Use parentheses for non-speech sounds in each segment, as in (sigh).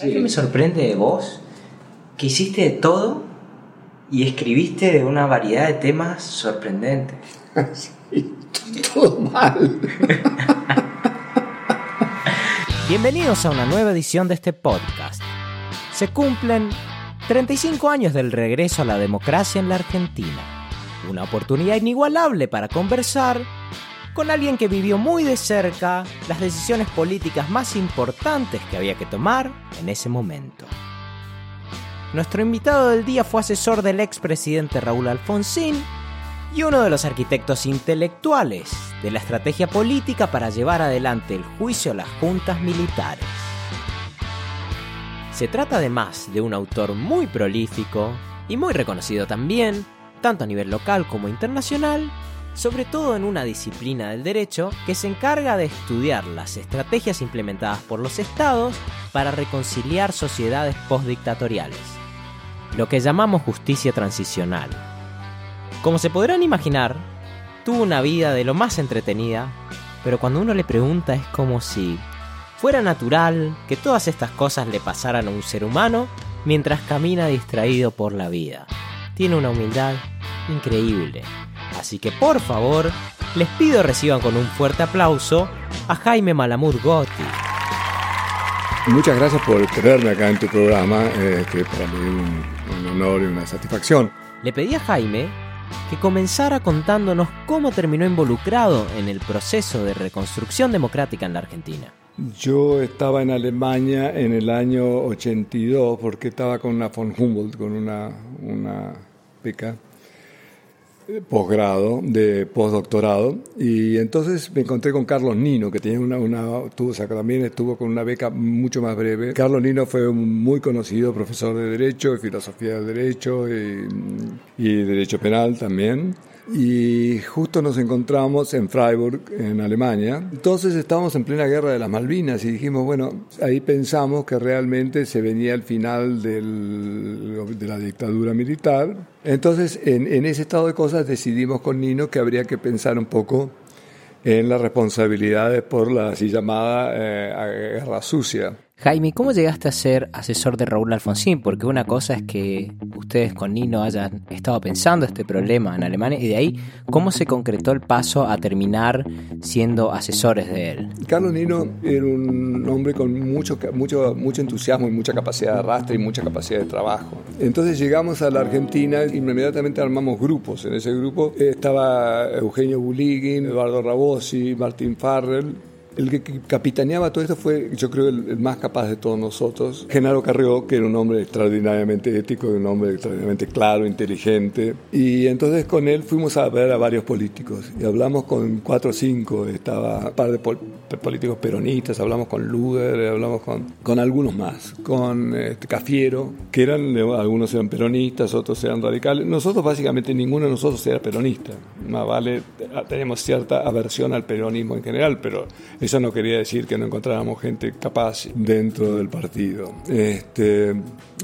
¿Sabes qué me sorprende de vos? Que hiciste de todo y escribiste de una variedad de temas sorprendentes. (laughs) sí, todo mal. (laughs) Bienvenidos a una nueva edición de este podcast. Se cumplen 35 años del regreso a la democracia en la Argentina. Una oportunidad inigualable para conversar con alguien que vivió muy de cerca las decisiones políticas más importantes que había que tomar en ese momento. Nuestro invitado del día fue asesor del expresidente Raúl Alfonsín y uno de los arquitectos intelectuales de la estrategia política para llevar adelante el juicio a las juntas militares. Se trata además de un autor muy prolífico y muy reconocido también, tanto a nivel local como internacional, sobre todo en una disciplina del derecho que se encarga de estudiar las estrategias implementadas por los estados para reconciliar sociedades postdictatoriales, lo que llamamos justicia transicional. Como se podrán imaginar, tuvo una vida de lo más entretenida, pero cuando uno le pregunta es como si fuera natural que todas estas cosas le pasaran a un ser humano mientras camina distraído por la vida. Tiene una humildad increíble Así que por favor, les pido reciban con un fuerte aplauso a Jaime Malamud Gotti. Muchas gracias por tenerme acá en tu programa, eh, que para mí es un, un honor y una satisfacción. Le pedí a Jaime que comenzara contándonos cómo terminó involucrado en el proceso de reconstrucción democrática en la Argentina. Yo estaba en Alemania en el año 82 porque estaba con una von Humboldt, con una, una beca posgrado, de postdoctorado, y entonces me encontré con Carlos Nino, que tenía una, una tuvo, o sea, también estuvo con una beca mucho más breve. Carlos Nino fue un muy conocido profesor de Derecho, de Filosofía del Derecho y, y Derecho Penal también y justo nos encontramos en Freiburg, en Alemania. Entonces estábamos en plena guerra de las Malvinas y dijimos, bueno, ahí pensamos que realmente se venía el final de la dictadura militar. Entonces, en, en ese estado de cosas decidimos con Nino que habría que pensar un poco en las responsabilidades por la así llamada eh, guerra sucia. Jaime, ¿cómo llegaste a ser asesor de Raúl Alfonsín? Porque una cosa es que ustedes con Nino hayan estado pensando este problema en Alemania y de ahí, ¿cómo se concretó el paso a terminar siendo asesores de él? Carlos Nino era un hombre con mucho, mucho, mucho entusiasmo y mucha capacidad de arrastre y mucha capacidad de trabajo. Entonces llegamos a la Argentina y inmediatamente armamos grupos. En ese grupo estaba Eugenio Buligin, Eduardo Rabosi, Martín Farrell, el que capitaneaba todo esto fue, yo creo, el, más capaz de todos nosotros. Genaro Carrió, que era un hombre extraordinariamente ético, un hombre extraordinariamente claro, inteligente. Y entonces con él fuimos a ver a varios políticos y hablamos con cuatro o cinco. Estaba un par de políticos peronistas, hablamos con Luder, hablamos con, con algunos más, con este, Cafiero, que eran, algunos eran peronistas, otros eran radicales. Nosotros básicamente ninguno de nosotros era peronista. Más vale, teníamos cierta aversión al peronismo en general, pero eso no quería decir que no encontráramos gente capaz dentro del partido este,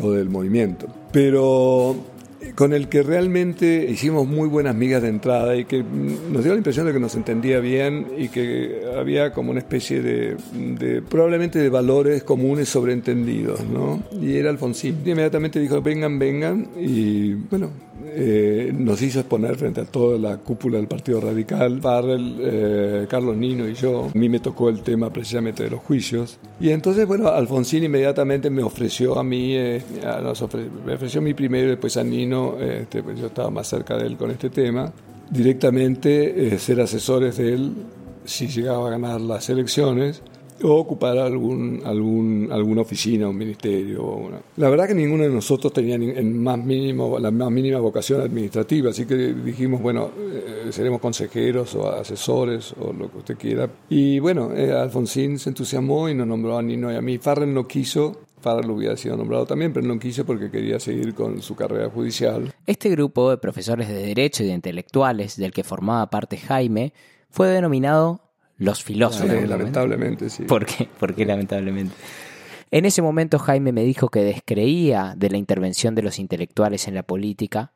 o del movimiento. Pero con el que realmente hicimos muy buenas migas de entrada y que nos dio la impresión de que nos entendía bien y que había como una especie de, de probablemente de valores comunes sobreentendidos, ¿no? Y era Alfonsín. Y inmediatamente dijo, vengan, vengan, y bueno, eh, nos hizo exponer frente a toda la cúpula del Partido Radical, Farrell, eh, Carlos Nino y yo. A mí me tocó el tema precisamente de los juicios. Y entonces, bueno, Alfonsín inmediatamente me ofreció a mí, eh, me ofreció a mí primero después a Nino, este, pues yo estaba más cerca de él con este tema, directamente ser asesores de él si llegaba a ganar las elecciones o ocupar algún, algún, alguna oficina, un ministerio. La verdad que ninguno de nosotros tenía en más mínimo, la más mínima vocación administrativa, así que dijimos, bueno, eh, seremos consejeros o asesores o lo que usted quiera. Y bueno, eh, Alfonsín se entusiasmó y nos nombró a Nino y a mí. Farrell no quiso, Farrell hubiera sido nombrado también, pero no quiso porque quería seguir con su carrera judicial. Este grupo de profesores de Derecho y de intelectuales del que formaba parte Jaime fue denominado los filósofos. lamentablemente, sí. ¿Por qué? ¿Por qué lamentablemente? En ese momento Jaime me dijo que descreía de la intervención de los intelectuales en la política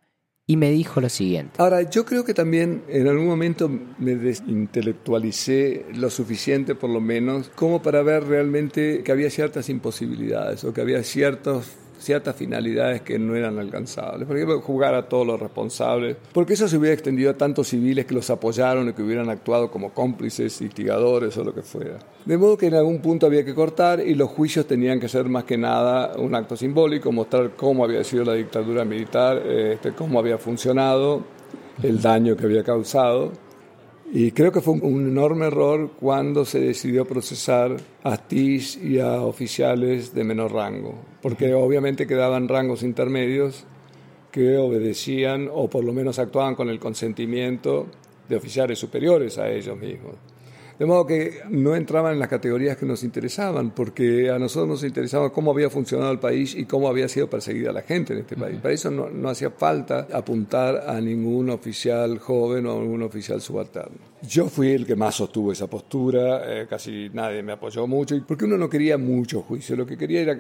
y me dijo lo siguiente. Ahora, yo creo que también en algún momento me desintelectualicé lo suficiente, por lo menos, como para ver realmente que había ciertas imposibilidades o que había ciertos ciertas finalidades que no eran alcanzables. Por ejemplo, jugar a todos los responsables, porque eso se hubiera extendido a tantos civiles que los apoyaron y que hubieran actuado como cómplices, instigadores o lo que fuera. De modo que en algún punto había que cortar y los juicios tenían que ser más que nada un acto simbólico, mostrar cómo había sido la dictadura militar, este, cómo había funcionado, el daño que había causado y creo que fue un enorme error cuando se decidió procesar a TIS y a oficiales de menor rango, porque obviamente quedaban rangos intermedios que obedecían o por lo menos actuaban con el consentimiento de oficiales superiores a ellos mismos. De modo que no entraban en las categorías que nos interesaban, porque a nosotros nos interesaba cómo había funcionado el país y cómo había sido perseguida la gente en este país. Para eso no, hacía falta apuntar a ningún oficial joven o a ningún oficial subalterno. Yo fui el que más sostuvo esa postura, eh, casi nadie me apoyó mucho, porque uno no quería mucho juicio, lo que quería era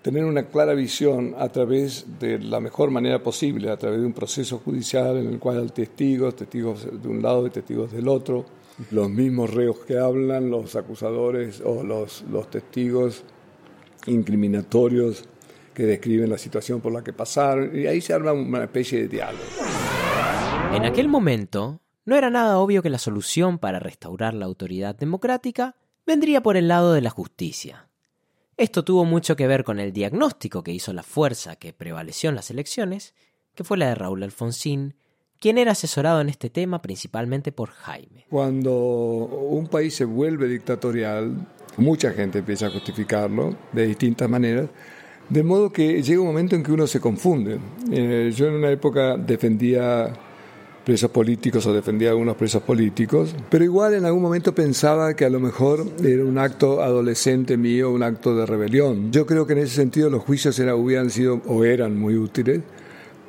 tener una clara visión a través de la mejor manera posible, a través de un proceso judicial en el cual hay testigos, testigos de un lado y testigos del otro, los mismos reos que hablan, los acusadores o los, los testigos incriminatorios que describen la situación por la que pasaron, y ahí se arma una especie de diálogo. En aquel momento, no era nada obvio que la solución para restaurar la autoridad democrática vendría por el lado de la justicia. Esto tuvo mucho que ver con el diagnóstico que hizo la fuerza que prevaleció en las elecciones, que fue la de Raúl Alfonsín, quien era asesorado en este tema principalmente por Jaime. Cuando un país se vuelve dictatorial, mucha gente empieza a justificarlo de distintas maneras, de modo que llega un momento en que uno se confunde. Eh, yo en una época defendía presos políticos o defendía a algunos presos políticos, pero igual en algún momento pensaba que a lo mejor era un acto adolescente mío, un acto de rebelión. Yo creo que en ese sentido los juicios era, hubieran sido o eran muy útiles,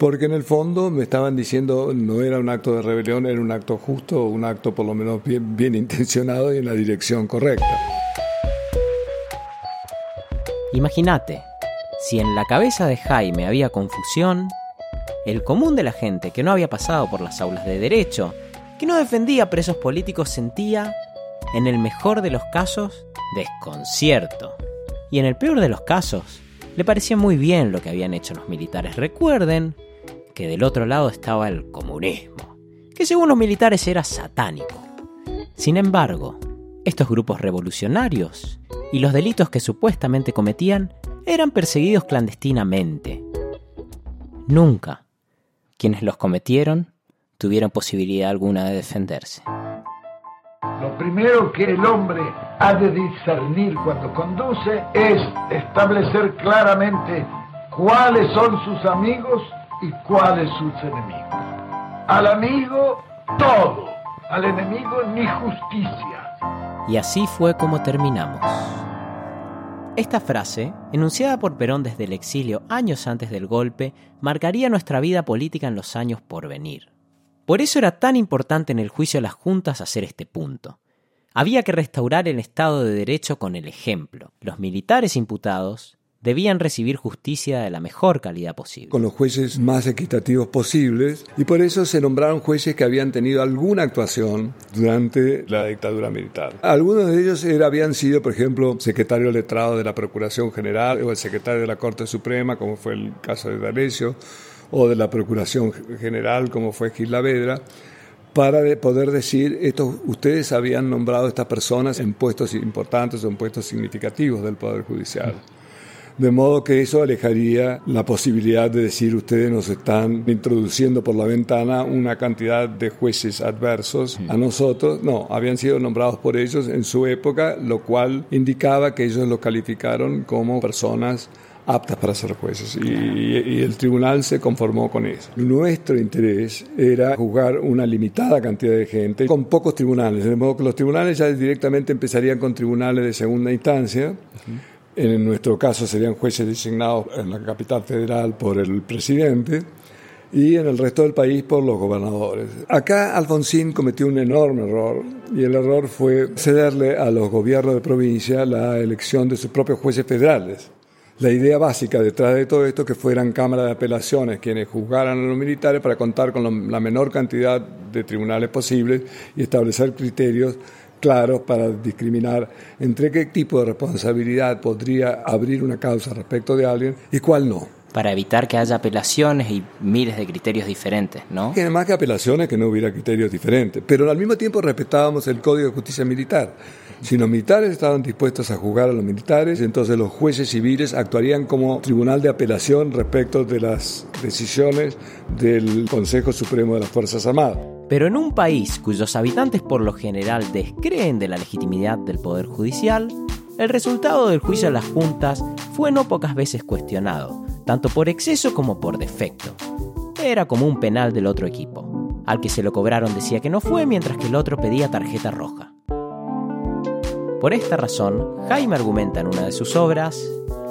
porque en el fondo me estaban diciendo no era un acto de rebelión, era un acto justo, un acto por lo menos bien, bien intencionado y en la dirección correcta. Imagínate, si en la cabeza de Jaime había confusión, el común de la gente que no había pasado por las aulas de derecho, que no defendía presos políticos, sentía, en el mejor de los casos, desconcierto. Y en el peor de los casos, le parecía muy bien lo que habían hecho los militares. Recuerden que del otro lado estaba el comunismo, que según los militares era satánico. Sin embargo, estos grupos revolucionarios y los delitos que supuestamente cometían eran perseguidos clandestinamente. Nunca quienes los cometieron tuvieron posibilidad alguna de defenderse. Lo primero que el hombre ha de discernir cuando conduce es establecer claramente cuáles son sus amigos y cuáles sus enemigos. Al amigo todo, al enemigo ni justicia. Y así fue como terminamos. Esta frase, enunciada por Perón desde el exilio años antes del golpe, marcaría nuestra vida política en los años por venir. Por eso era tan importante en el juicio de las juntas hacer este punto. Había que restaurar el Estado de Derecho con el ejemplo. Los militares imputados debían recibir justicia de la mejor calidad posible. Con los jueces más equitativos posibles y por eso se nombraron jueces que habían tenido alguna actuación durante la dictadura militar. Algunos de ellos habían sido, por ejemplo, secretario letrado de la Procuración General o el secretario de la Corte Suprema, como fue el caso de D'Alessio, o de la Procuración General, como fue Gil Lavedra para poder decir, esto, ustedes habían nombrado a estas personas en puestos importantes o en puestos significativos del Poder Judicial. De modo que eso alejaría la posibilidad de decir ustedes nos están introduciendo por la ventana una cantidad de jueces adversos a nosotros. No, habían sido nombrados por ellos en su época, lo cual indicaba que ellos los calificaron como personas aptas para ser jueces y, y, el tribunal se conformó con eso. Nuestro interés era juzgar una limitada cantidad de gente con pocos tribunales, de modo que los tribunales ya directamente empezarían con tribunales de segunda instancia. En nuestro caso serían jueces designados en la capital federal por el presidente y en el resto del país por los gobernadores. Acá Alfonsín cometió un enorme error y el error fue cederle a los gobiernos de provincia la elección de sus propios jueces federales. la idea básica detrás de todo esto que fueran cámaras de apelaciones quienes juzgaran a los militares para contar con la menor cantidad de tribunales posibles y establecer criterios claros para discriminar entre qué tipo de responsabilidad podría abrir una causa respecto de alguien y cuál no para evitar que haya apelaciones y miles de criterios diferentes, ¿no? Que más que apelaciones, que no hubiera criterios diferentes. Pero al mismo tiempo respetábamos el Código de Justicia Militar. Si los militares estaban dispuestos a juzgar a los militares, entonces los jueces civiles actuarían como tribunal de apelación respecto de las decisiones del Consejo Supremo de las Fuerzas Armadas. Pero en un país cuyos habitantes por lo general descreen de la legitimidad del Poder Judicial, el resultado del juicio de las juntas fue no pocas veces cuestionado tanto por exceso como por defecto. Era como un penal del otro equipo. Al que se lo cobraron decía que no fue, mientras que el otro pedía tarjeta roja. Por esta razón, Jaime argumenta en una de sus obras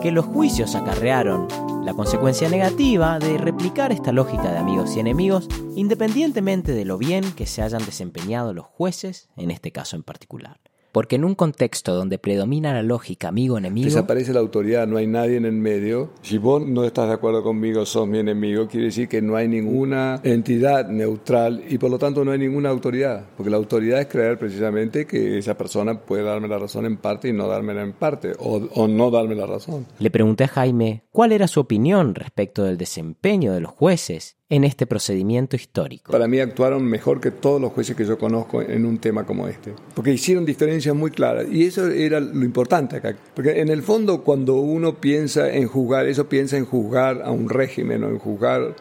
que los juicios acarrearon la consecuencia negativa de replicar esta lógica de amigos y enemigos independientemente de lo bien que se hayan desempeñado los jueces en este caso en particular. Porque en un contexto donde predomina la lógica amigo-enemigo... Desaparece la autoridad, no hay nadie en el medio. Si vos no estás de acuerdo conmigo, sos mi enemigo, quiere decir que no hay ninguna entidad neutral y por lo tanto no hay ninguna autoridad. Porque la autoridad es creer precisamente que esa persona puede darme la razón en parte y no dármela en parte, o, o no darme la razón. Le pregunté a Jaime cuál era su opinión respecto del desempeño de los jueces en este procedimiento histórico. Para mí actuaron mejor que todos los jueces que yo conozco en un tema como este, porque hicieron diferencias muy claras y eso era lo importante acá, porque en el fondo cuando uno piensa en juzgar, eso piensa en juzgar a un régimen o en juzgar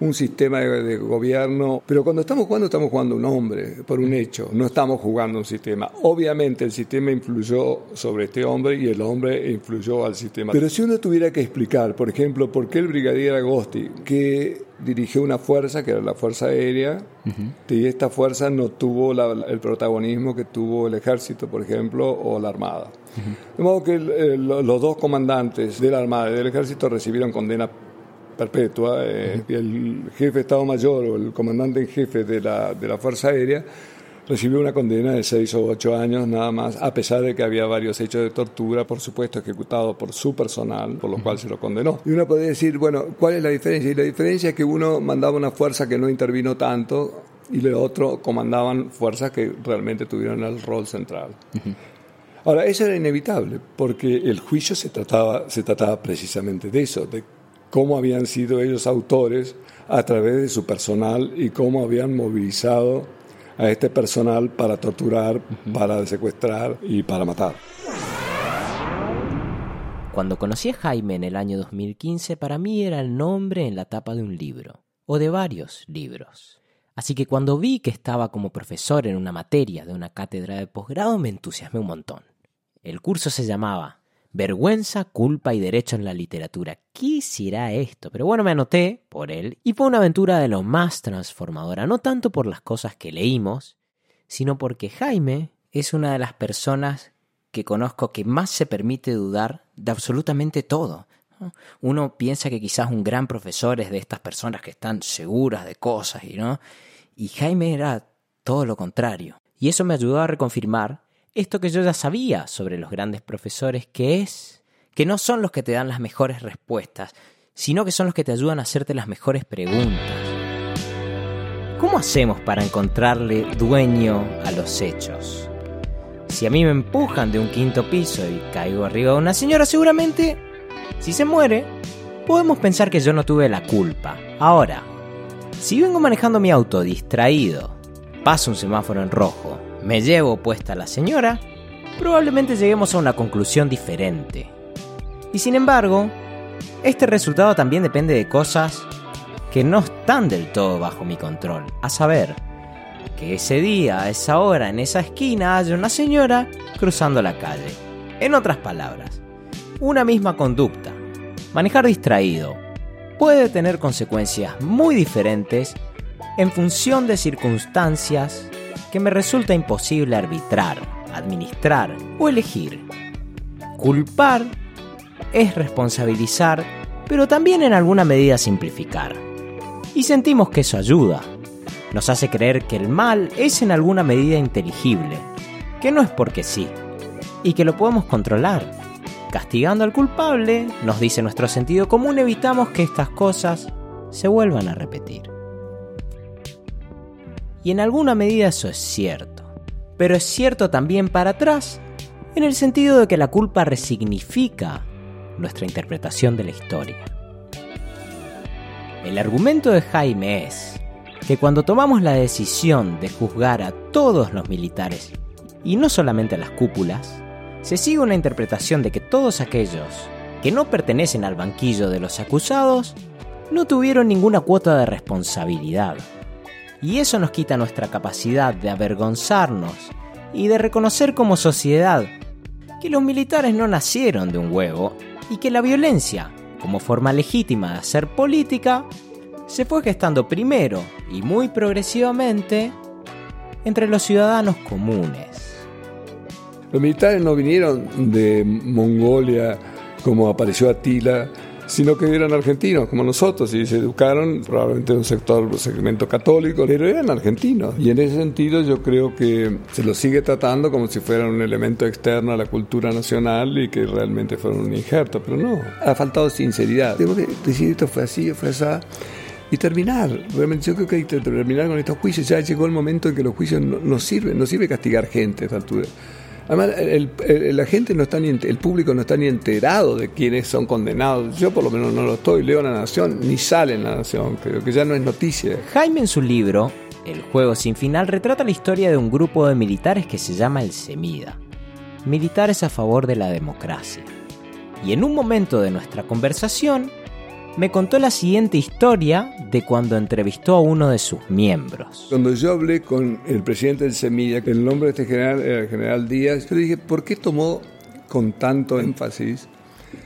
un sistema de, gobierno, pero cuando estamos jugando estamos jugando un hombre, por un hecho, no estamos jugando un sistema. Obviamente el sistema influyó sobre este hombre y el hombre influyó al sistema. Pero si uno tuviera que explicar, por ejemplo, por qué el brigadier Agosti, que dirigió una fuerza, que era la Fuerza Aérea, y esta fuerza no tuvo el protagonismo que tuvo el ejército, por ejemplo, o la Armada. De modo que los dos comandantes de la Armada y del ejército recibieron condena perpetua. Eh, el jefe de Estado Mayor o el comandante en jefe de la, de la Fuerza Aérea recibió una condena de seis o ocho años nada más, a pesar de que había varios hechos de tortura, por supuesto, ejecutados por su personal, por lo cual se lo condenó. Y uno puede decir, bueno, ¿cuál es la diferencia? Y la diferencia es que uno mandaba una fuerza que no intervino tanto y el otro comandaban fuerzas que realmente tuvieron el rol central. Ahora, eso era inevitable, porque el juicio se trataba, se trataba precisamente de eso, de cómo habían sido ellos autores a través de su personal y cómo habían movilizado a este personal para torturar, para secuestrar y para matar. Cuando conocí a Jaime en el año 2015, para mí era el nombre en la tapa de un libro, o de varios libros. Así que cuando vi que estaba como profesor en una materia de una cátedra de posgrado, me entusiasmé un montón. El curso se llamaba Vergüenza, culpa y derecho en la literatura. ¿Qué será esto? Pero bueno, me anoté por él y fue una aventura de lo más transformadora, no tanto por las cosas que leímos, sino porque Jaime es una de las personas que conozco que más se permite dudar de absolutamente todo. Uno piensa que quizás un gran profesor es de estas personas que están seguras de cosas y no. Y Jaime era todo lo contrario. Y eso me ayudó a reconfirmar esto que yo ya sabía sobre los grandes profesores, que es que no son los que te dan las mejores respuestas, sino que son los que te ayudan a hacerte las mejores preguntas. ¿Cómo hacemos para encontrarle dueño a los hechos? Si a mí me empujan de un quinto piso y caigo arriba de una señora, seguramente, si se muere, podemos pensar que yo no tuve la culpa. Ahora, si vengo manejando mi auto distraído, paso un semáforo en rojo, me llevo puesta la señora, probablemente lleguemos a una conclusión diferente. Y sin embargo, este resultado también depende de cosas que no están del todo bajo mi control, a saber, que ese día, a esa hora, en esa esquina haya una señora cruzando la calle. En otras palabras, una misma conducta, manejar distraído, puede tener consecuencias muy diferentes en función de circunstancias que me resulta imposible arbitrar, administrar o elegir. Culpar es responsabilizar, pero también en alguna medida simplificar. Y sentimos que eso ayuda. Nos hace creer que el mal es en alguna medida inteligible, que no es porque sí, y que lo podemos controlar. Castigando al culpable, nos dice nuestro sentido común, evitamos que estas cosas se vuelvan a repetir. Y en alguna medida eso es cierto, pero es cierto también para atrás, en el sentido de que la culpa resignifica nuestra interpretación de la historia. El argumento de Jaime es que cuando tomamos la decisión de juzgar a todos los militares, y no solamente a las cúpulas, se sigue una interpretación de que todos aquellos que no pertenecen al banquillo de los acusados no tuvieron ninguna cuota de responsabilidad. Y eso nos quita nuestra capacidad de avergonzarnos y de reconocer como sociedad que los militares no nacieron de un huevo y que la violencia, como forma legítima de hacer política, se fue gestando primero y muy progresivamente entre los ciudadanos comunes. Los militares no vinieron de Mongolia como apareció Atila, sino que eran argentinos como nosotros y se educaron probablemente en un sector, segmento católico, pero eran argentinos. Y en ese sentido yo creo que se los sigue tratando como si fueran un elemento externo a la cultura nacional y que realmente fueron un injerto, pero no, ha faltado sinceridad. Que decir esto fue así, fue así y terminar. Realmente yo creo que hay que terminar con estos juicios. Ya llegó el momento en que los juicios no, sirven, no sirve castigar gente a esta altura. Además, la gente no está ni, el público no está ni enterado de quiénes son condenados. Yo por lo menos no lo estoy. Leo La Nación, ni sale en La Nación. Creo que ya no es noticia. Jaime en su libro, El juego sin final, retrata la historia de un grupo de militares que se llama el Semida. Militares a favor de la democracia. Y en un momento de nuestra conversación, me contó la siguiente historia de cuando entrevistó a uno de sus miembros. Cuando yo hablé con el presidente del Semilla, el nombre de este general era el general Díaz, yo le dije, ¿por qué tomó con tanto énfasis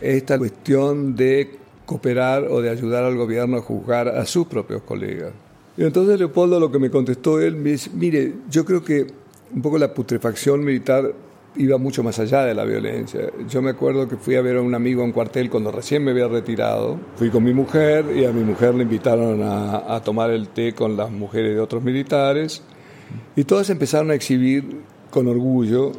esta cuestión de cooperar o de ayudar al gobierno a juzgar a sus propios colegas? Y entonces Leopoldo lo que me contestó él, me dice, mire, yo creo que un poco la putrefacción militar iba mucho más allá de la violencia. Yo me acuerdo que fui a ver a un amigo en cuartel cuando recién me había retirado. Fui con mi mujer y a mi mujer le invitaron a, tomar el té con las mujeres de otros militares y todas empezaron a exhibir con orgullo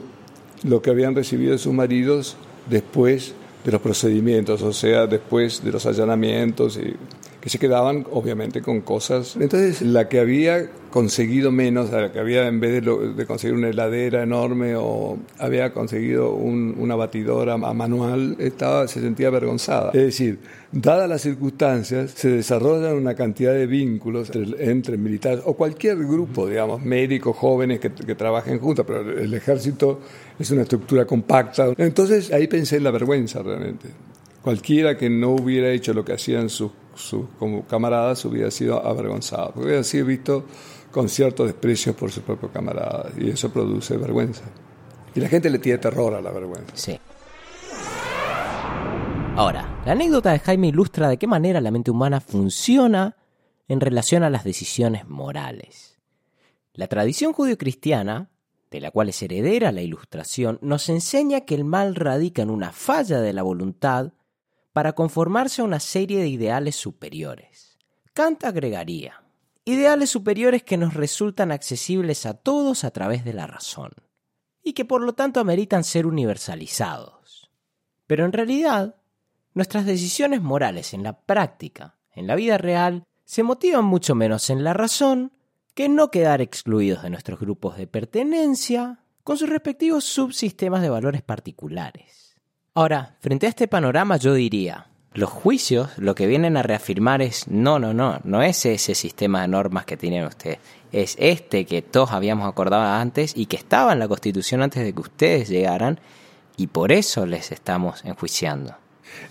lo que habían recibido de sus maridos después de los procedimientos, o sea, después de los allanamientos y que se quedaban obviamente con cosas. Entonces, la que había conseguido menos, la que había en vez de, conseguir una heladera enorme o había conseguido una batidora a manual, estaba, se sentía avergonzada. Es decir, dadas las circunstancias, se desarrollan una cantidad de vínculos entre, militares o cualquier grupo, digamos, médicos, jóvenes que, que trabajen juntos, pero el ejército es una estructura compacta. Entonces, ahí pensé en la vergüenza realmente. Cualquiera que no hubiera hecho lo que hacían sus sus como camaradas hubiera sido avergonzado, hubiera sido visto con cierto desprecio por sus propios camaradas y eso produce vergüenza. Y la gente le tiene terror a la vergüenza. Sí. Ahora, la anécdota de Jaime ilustra de qué manera la mente humana funciona en relación a las decisiones morales. La tradición judio-cristiana, de la cual es heredera la ilustración, nos enseña que el mal radica en una falla de la voluntad para conformarse a una serie de ideales superiores. Kant agregaría, ideales superiores que nos resultan accesibles a todos a través de la razón, y que por lo tanto ameritan ser universalizados. Pero en realidad, nuestras decisiones morales en la práctica, en la vida real, se motivan mucho menos en la razón que en no quedar excluidos de nuestros grupos de pertenencia con sus respectivos subsistemas de valores particulares. Ahora, frente a este panorama yo diría, los juicios lo que vienen a reafirmar es, no, no, no, no es ese sistema de normas que tienen ustedes, es este que todos habíamos acordado antes y que estaba en la Constitución antes de que ustedes llegaran y por eso les estamos enjuiciando.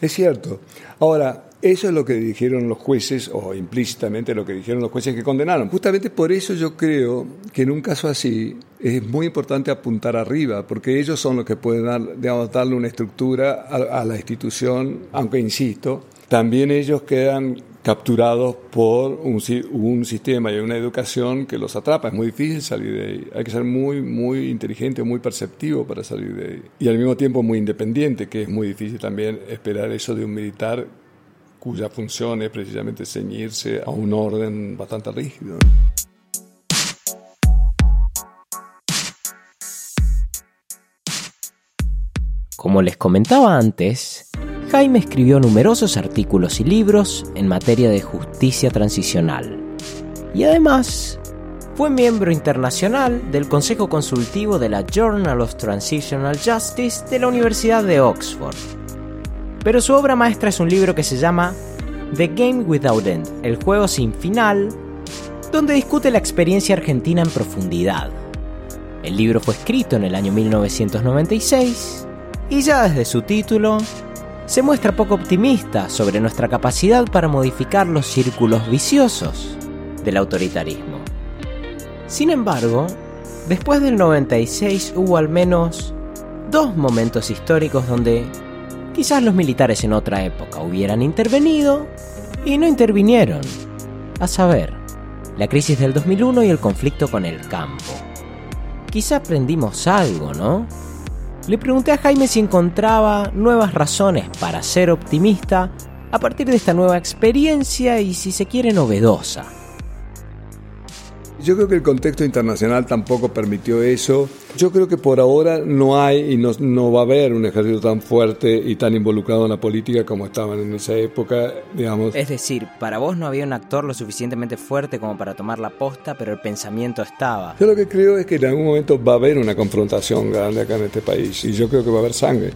Es cierto. Ahora, eso es lo que dijeron los jueces, o implícitamente lo que dijeron los jueces que condenaron. Justamente por eso yo creo que en un caso así es muy importante apuntar arriba, porque ellos son los que pueden dar, digamos, darle una estructura a, la institución, aunque insisto, también ellos quedan capturados por un, un, sistema y una educación que los atrapa. Es muy difícil salir de ahí. Hay que ser muy, muy inteligente, muy perceptivo para salir de ahí. Y al mismo tiempo muy independiente, que es muy difícil también esperar eso de un militar cuya función es precisamente ceñirse a un orden bastante rígido. Como les comentaba antes, Jaime escribió numerosos artículos y libros en materia de justicia transicional. Y además, fue miembro internacional del Consejo Consultivo de la Journal of Transitional Justice de la Universidad de Oxford. Pero su obra maestra es un libro que se llama The Game Without End, el juego sin final, donde discute la experiencia argentina en profundidad. El libro fue escrito en el año 1996 y ya desde su título se muestra poco optimista sobre nuestra capacidad para modificar los círculos viciosos del autoritarismo. Sin embargo, después del 96 hubo al menos dos momentos históricos donde quizás los militares en otra época hubieran intervenido y no intervinieron. A saber, la crisis del 2001 y el conflicto con el campo. Quizá aprendimos algo, ¿no? Le pregunté a Jaime si encontraba nuevas razones para ser optimista a partir de esta nueva experiencia y si se quiere novedosa. Yo creo que el contexto internacional tampoco permitió eso. Yo creo que por ahora no hay y no, no, va a haber un ejército tan fuerte y tan involucrado en la política como estaban en esa época, digamos. Es decir, para vos no había un actor lo suficientemente fuerte como para tomar la posta, pero el pensamiento estaba. Yo lo que creo es que en algún momento va a haber una confrontación grande acá en este país y yo creo que va a haber sangre.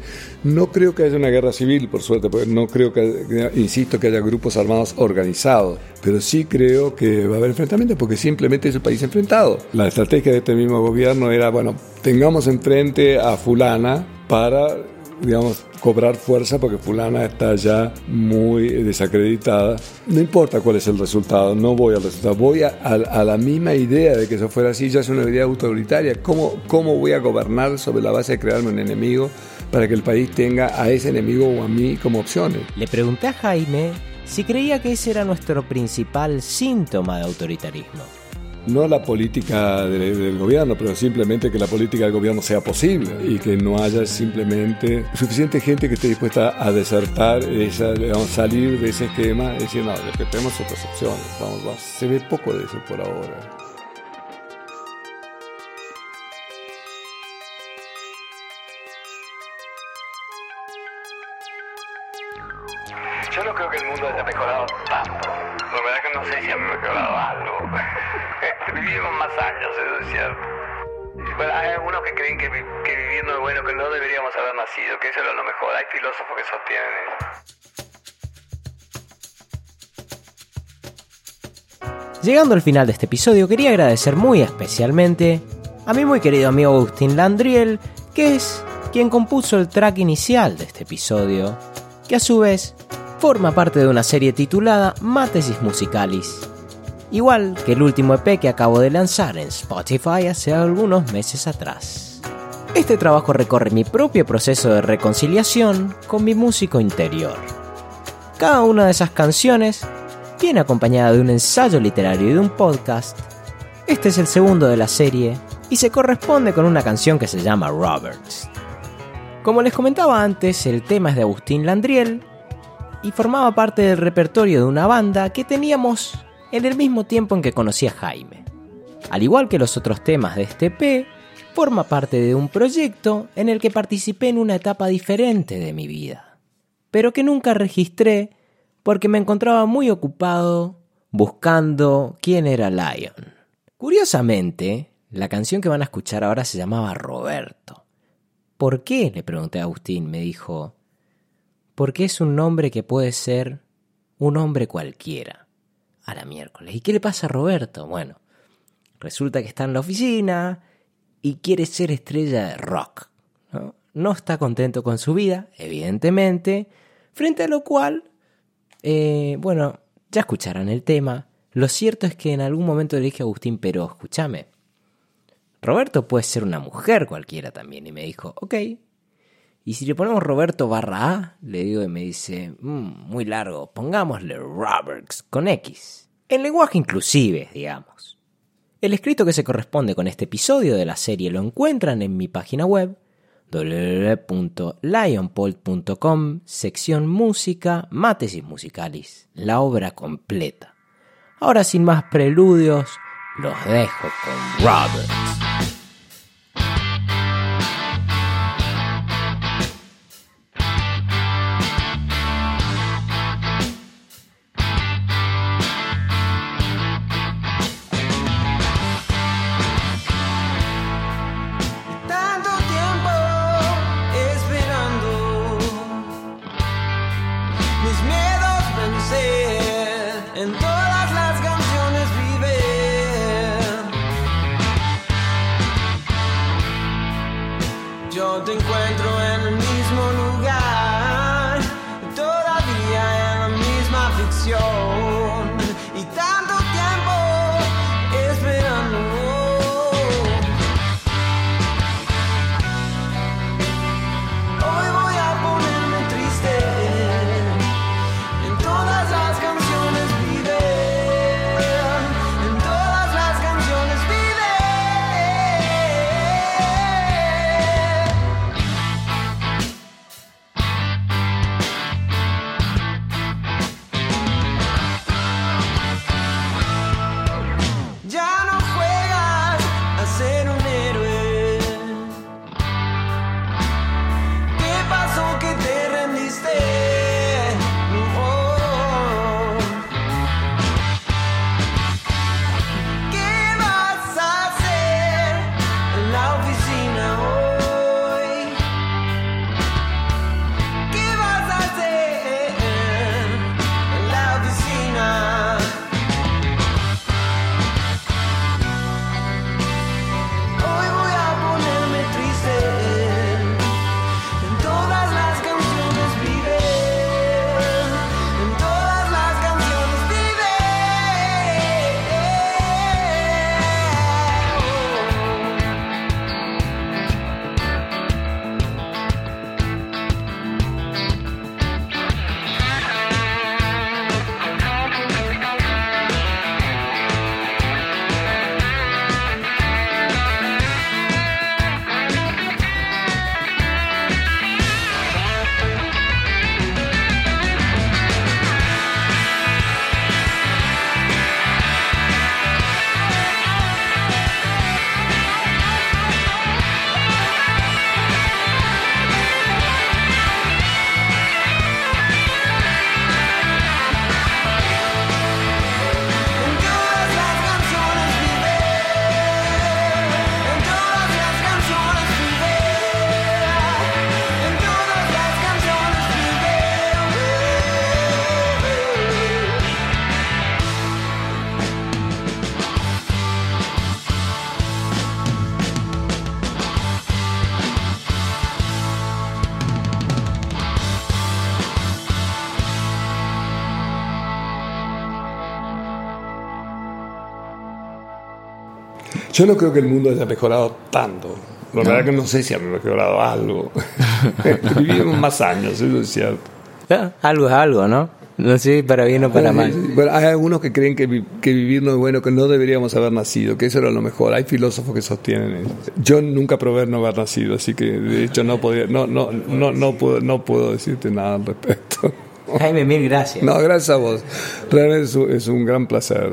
No creo que haya una guerra civil, por suerte, porque no creo que, insisto, que haya grupos armados organizados, pero sí creo que va a haber enfrentamientos porque simplemente es el país enfrentado. La estrategia de este mismo gobierno era, bueno, tengamos enfrente a fulana para digamos, cobrar fuerza porque fulana está ya muy desacreditada. No importa cuál es el resultado, no voy al resultado, voy a, a, la misma idea de que eso fuera así, ya es una idea autoritaria. ¿Cómo, ¿Cómo voy a gobernar sobre la base de crearme un enemigo para que el país tenga a ese enemigo o a mí como opciones? Le pregunté a Jaime si creía que ese era nuestro principal síntoma de autoritarismo no la política del, gobierno, pero simplemente que la política del gobierno sea posible y que no haya simplemente suficiente gente que esté dispuesta a desertar, esa, salir de ese esquema y decir, no, que tenemos otras opciones. Vamos, Se ve poco de eso por ahora. Yo no creo que el mundo haya mejorado tanto. La verdad que no sé si ha mejorado algo. Vivimos más años, eso es cierto. Hay algunos que creen que, que viviendo es bueno, que no deberíamos haber nacido, que eso es lo mejor. Hay filósofos que sostienen eso. Llegando al final de este episodio, quería agradecer muy especialmente a mi muy querido amigo Agustín Landriel, que es quien compuso el track inicial de este episodio, que a su vez forma parte de una serie titulada Mátesis Musicalis, igual que el último EP que acabo de lanzar en Spotify hace algunos meses atrás. Este trabajo recorre mi propio proceso de reconciliación con mi músico interior. Cada una de esas canciones viene acompañada de un ensayo literario y de un podcast. Este es el segundo de la serie y se corresponde con una canción que se llama Roberts. Como les comentaba antes, el tema es de Agustín Landriel y formaba parte del repertorio de una banda que teníamos en el mismo tiempo en que conocí a Jaime. Al igual que los otros temas de este P, forma parte de un proyecto en el que participé en una etapa diferente de mi vida, pero que nunca registré porque me encontraba muy ocupado buscando quién era Lion. Curiosamente, la canción que van a escuchar ahora se llamaba Roberto. ¿Por qué? le pregunté a Agustín, me dijo, porque es un nombre que puede ser un hombre cualquiera. A la miércoles. ¿Y qué le pasa a Roberto? Bueno, resulta que está en la oficina y quiere ser estrella de rock. No, está contento con su vida, evidentemente, frente a lo cual, eh, bueno, ya escucharán el tema. Lo cierto es que en algún momento le dije a Agustín, pero escúchame, Roberto puede ser una mujer cualquiera también. Y me dijo, ok, y si le ponemos Roberto barra A, le digo y me dice, mmm, muy largo, pongámosle Roberts con X. En lenguaje inclusive, digamos. El escrito que se corresponde con este episodio de la serie lo encuentran en mi página web www.lionpolt.com, sección música, mátesis musicalis, la obra completa. Ahora sin más preludios, los dejo con Roberts. Yo no creo que el mundo haya mejorado tanto. La verdad que no sé si ha mejorado algo. (laughs) Vivimos más años, eso es cierto. Ah, Algo es algo, ¿no? No sé para bien o para mal. Bueno, hay algunos que creen que, vi- que vivir no es bueno, que no deberíamos haber nacido, que eso era lo mejor. Hay filósofos que sostienen eso. Yo nunca probé no haber nacido, así que de hecho no podía, no, no, no, no puedo, no puedo decirte nada al respecto. Jaime, mil gracias. No, gracias a vos. Realmente es un gran placer.